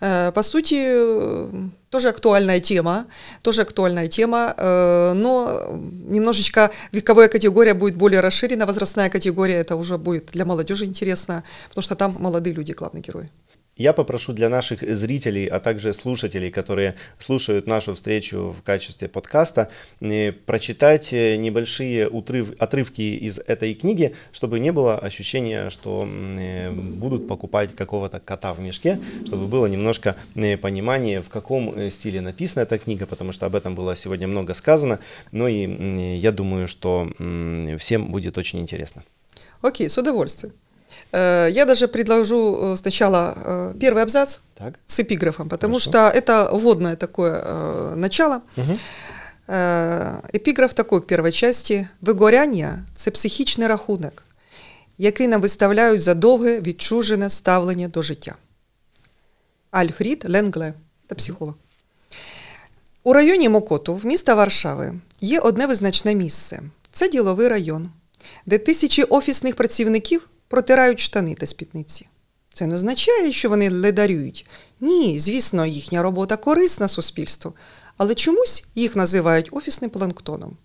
Э, по сути, тоже актуальная тема, тоже актуальная тема, э, но немножечко вековая категория будет более расширена, возрастная категория, это уже будет для молодежи интересно, потому что там молодые люди главные герои. Я попрошу для наших зрителей, а также слушателей, которые слушают нашу встречу в качестве подкаста, э, прочитать э, небольшие утрыв, отрывки из этой книги, чтобы не было ощущения, что э, будут покупать какого-то кота в мешке, чтобы было немножко понимание, в каком стиле написана эта книга, потому что об этом было сегодня много сказано. Ну и я думаю, что всем будет очень интересно. Окей, с удовольствием. Э, я даже предложу э, сначала э, первый абзац так. с эпиграфом, потому Хорошо. что это вводное такое начало. Угу. Епіграф такой к первой части: Вигоряння це психічний рахунок, який нам виставляють за довге відчужене ставлення до життя. Альфрід Ленгле та психолог. У районі Мокоту, міста Варшави, є одне визначне місце це діловий район, де тисячі офісних працівників протирають штани та спідниці. Це не означає, що вони ледарюють. Ні, звісно, їхня робота корисна суспільству, але чомусь їх називають офісним планктоном.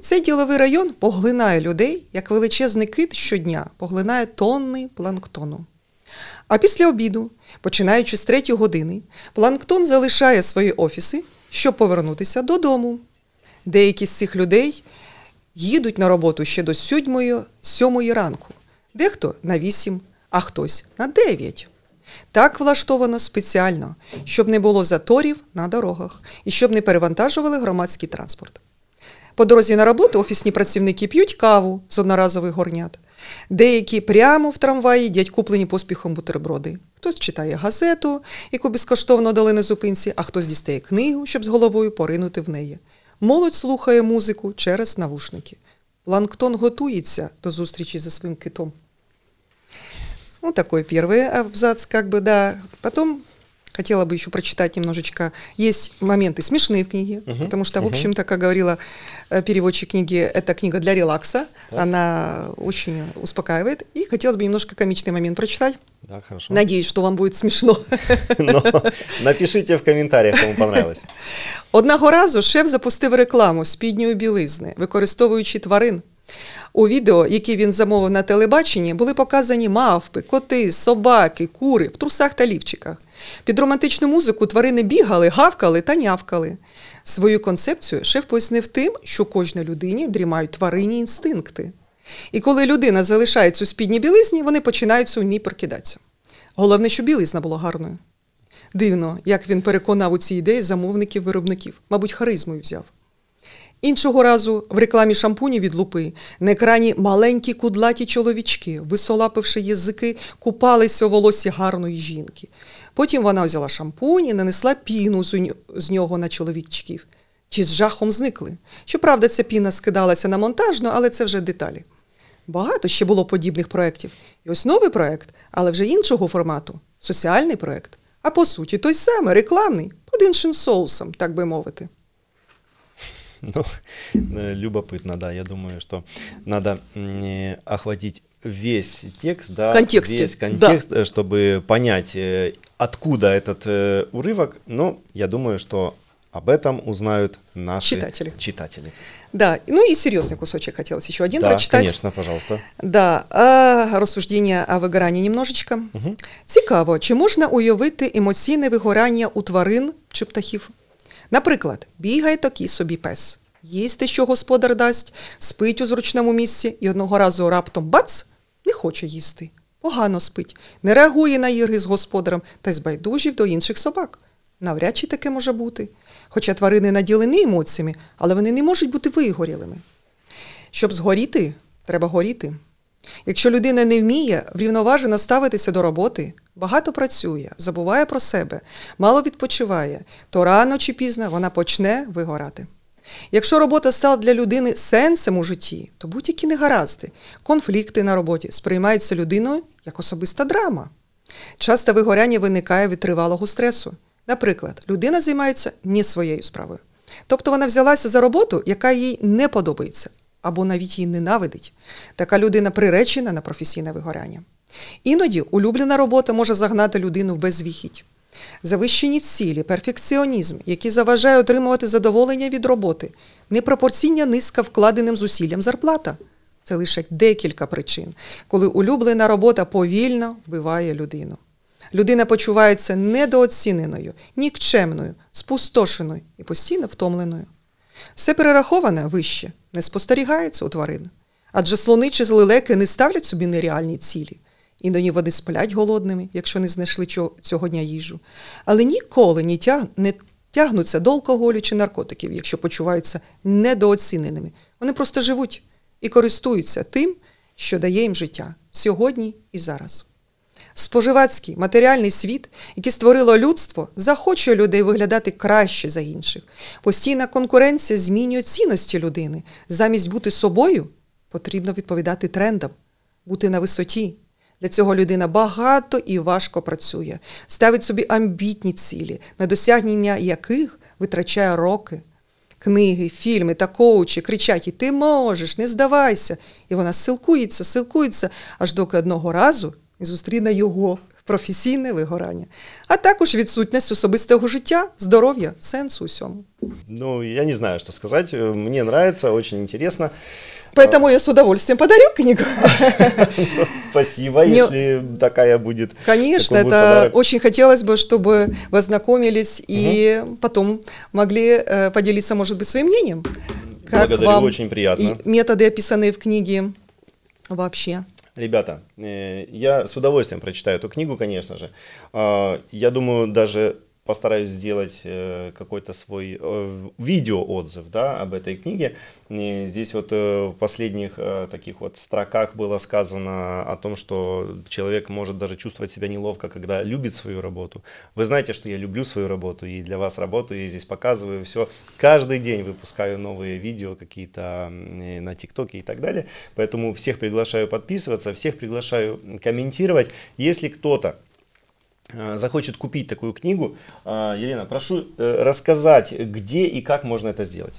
Цей діловий район поглинає людей, як величезний кит щодня поглинає тонни планктону. А після обіду, починаючи з третьої години, планктон залишає свої офіси, щоб повернутися додому. Деякі з цих людей їдуть на роботу ще до сьомої, ранку. Дехто на 8, а хтось на 9. Так влаштовано спеціально, щоб не було заторів на дорогах і щоб не перевантажували громадський транспорт. По дорозі на роботу офісні працівники п'ють каву з одноразових горнят. Деякі прямо в трамваї їдять куплені поспіхом бутерброди. Хтось читає газету, яку безкоштовно дали на зупинці, а хтось дістає книгу, щоб з головою поринути в неї. Молодь слухає музику через навушники. Планктон готуется до зустрічи за своим китом. Ну, такой первый абзац, как бы, да. Потом хотела бы еще прочитать немножечко. Есть моменты смешные в книге, uh-huh, потому что, в общем-то, как говорила э, переводчик книги, это книга для релакса. Так. Она очень успокаивает. И хотелось бы немножко комичный момент прочитать. Да, хорошо. Надеюсь, что вам будет смешно. Но напишите в коментарях, кому понравилось. Одного разу шеф запустив рекламу спідньої білизни, використовуючи тварин. У відео, які він замовив на телебаченні, були показані мавпи, коти, собаки, кури в трусах та лівчиках. Під романтичну музику тварини бігали, гавкали та нявкали. Свою концепцію шеф пояснив тим, що кожній людині дрімають тварині інстинкти. І коли людина залишається у спідній білизні, вони починають у ній прокидатися. Головне, щоб білизна була гарною. Дивно, як він переконав у цій ідеї замовників-виробників, мабуть, харизмою взяв. Іншого разу в рекламі шампуні від лупи на екрані маленькі кудлаті чоловічки, висолапивши язики, купалися у волосі гарної жінки. Потім вона взяла шампунь і нанесла піну з нього на чоловічків. Ті з жахом зникли. Щоправда, ця піна скидалася на монтажну, але це вже деталі. Багато ще було подібних проєктів. І ось новий проєкт, але вже іншого формату соціальний проєкт. А по суті, той самий рекламний, під іншим соусом, так би мовити. Ну, э, любопытно, да. Я думаю, что надо охватить весь текст, да, контексте, весь контекст, да. Э, чтобы понять, э, откуда этот урывок. Но я думаю, что об этом узнают наши читатели. читатели. Да, ну и серьезный кусочек хотелось еще один да, прочитать. конечно, пожалуйста. Да, а, розсуждення о вигоранні немножечко. Мгм. Цікаво, чи можна уявити емоційне вигорання у тварин чи птахів? Наприклад, бігає такий собі пес, їсти, що господар дасть, спить у зручному місці і одного разу раптом бац, не хоче їсти. Погано спить, не реагує на ігри з господарем та й збайдужів до інших собак. Навряд чи таке може бути. Хоча тварини наділені емоціями, але вони не можуть бути вигорілими. Щоб згоріти, треба горіти. Якщо людина не вміє врівноважено ставитися до роботи, багато працює, забуває про себе, мало відпочиває, то рано чи пізно вона почне вигорати. Якщо робота стала для людини сенсом у житті, то будь-які негаразди, конфлікти на роботі сприймаються людиною як особиста драма. Часто вигоряння виникає від тривалого стресу. Наприклад, людина займається не своєю справою. Тобто вона взялася за роботу, яка їй не подобається, або навіть її ненавидить. Така людина приречена на професійне вигоряння. Іноді улюблена робота може загнати людину в безвіхідь. Завищені цілі, перфекціонізм, які заважає отримувати задоволення від роботи, непропорційна низка вкладеним зусиллям зарплата. Це лише декілька причин, коли улюблена робота повільно вбиває людину. Людина почувається недооціненою, нікчемною, спустошеною і постійно втомленою. Все перераховане вище не спостерігається у тварин. Адже слони чи лелеки не ставлять собі нереальні цілі. Іноді вони сплять голодними, якщо не знайшли цього дня їжу. Але ніколи не, тяг... не тягнуться до алкоголю чи наркотиків, якщо почуваються недооціненими. Вони просто живуть і користуються тим, що дає їм життя сьогодні і зараз. Споживацький матеріальний світ, який створило людство, захочує людей виглядати краще за інших. Постійна конкуренція змінює цінності людини. Замість бути собою потрібно відповідати трендам, бути на висоті. Для цього людина багато і важко працює, ставить собі амбітні цілі, на досягнення яких витрачає роки. Книги, фільми та коучі кричать: і ти можеш, не здавайся. І вона силкується, силкується, аж доки одного разу не зустріне його професійне вигорання, а також відсутність особистого життя, здоров'я, сенсу усьому. Ну, я не знаю, что сказать. Э, Мне нравится, очень интересно. Поэтому я с удовольствием подарю книгу. Спасибо, Не- если такая будет. Конечно, такой будет это подарок. очень хотелось бы, чтобы вы ознакомились и потом могли э, поделиться, может быть, своим мнением. Как Благодарю, вам очень приятно. и методы, описанные в книге, вообще. Ребята, э, я с удовольствием прочитаю эту книгу, конечно же. А, Я думаю, даже постараюсь сделать э, какой-то свой э, видеоотзыв да, об этой книге. И Здесь вот э, в последних таких вот строках было сказано о том, что человек может даже чувствовать себя неловко, когда любит свою работу. Вы знаете, что я люблю свою работу и для вас работаю, я здесь показываю все. Каждый день выпускаю новые видео какие-то на ТикТоке и так далее. Поэтому всех приглашаю подписываться, всех приглашаю комментировать. Если кто-то захочет купить такую книгу, э, Елена, прошу э, рассказать, где и как можно это сделать.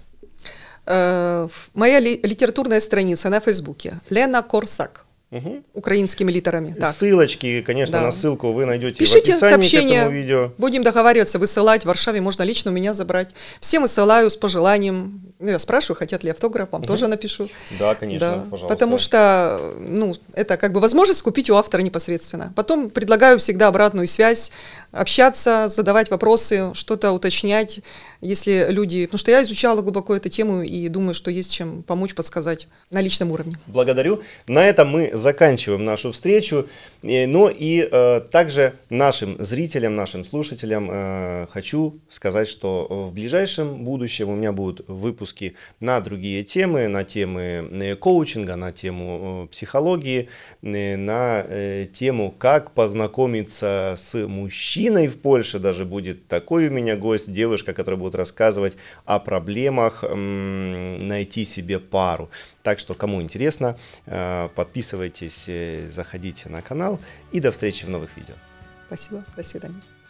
Э, Моя ли- литературная страница на Фейсбуке. Лена Корсак. Мгм. Украинскими литерами. Так. Ссылочки, конечно, Да. на ссылку вы найдете в Пишите описании к сообщения, этому видео. будем договариваться, высылать. В Варшаве можно лично у меня забрать. Всем высылаю с пожеланием. Ну, я спрашиваю, хотят ли автограф, вам тоже напишу. Да, конечно, Да, пожалуйста. Потому что, ну, это как бы возможность купить у автора непосредственно. Потом предлагаю всегда обратную связь, общаться, задавать вопросы, что-то уточнять, если люди... Потому что я изучала глубоко эту тему и думаю, что есть чем помочь, подсказать на личном уровне. Благодарю. На этом мы заканчиваем нашу встречу. Э, Ну и э, также нашим зрителям, нашим слушателям э, хочу сказать, что в ближайшем будущем у меня будут выпуски на другие темы, на темы э, коучинга, на тему э, психологии, на тему, как познакомиться с мужчиной в Польше. Даже будет такой у меня гость, девушка, которая будет рассказывать о проблемах найти себе пару. Так что, кому интересно, э, подписывайтесь, э, заходите на канал и до встречи в новых видео. Спасибо, до свидания.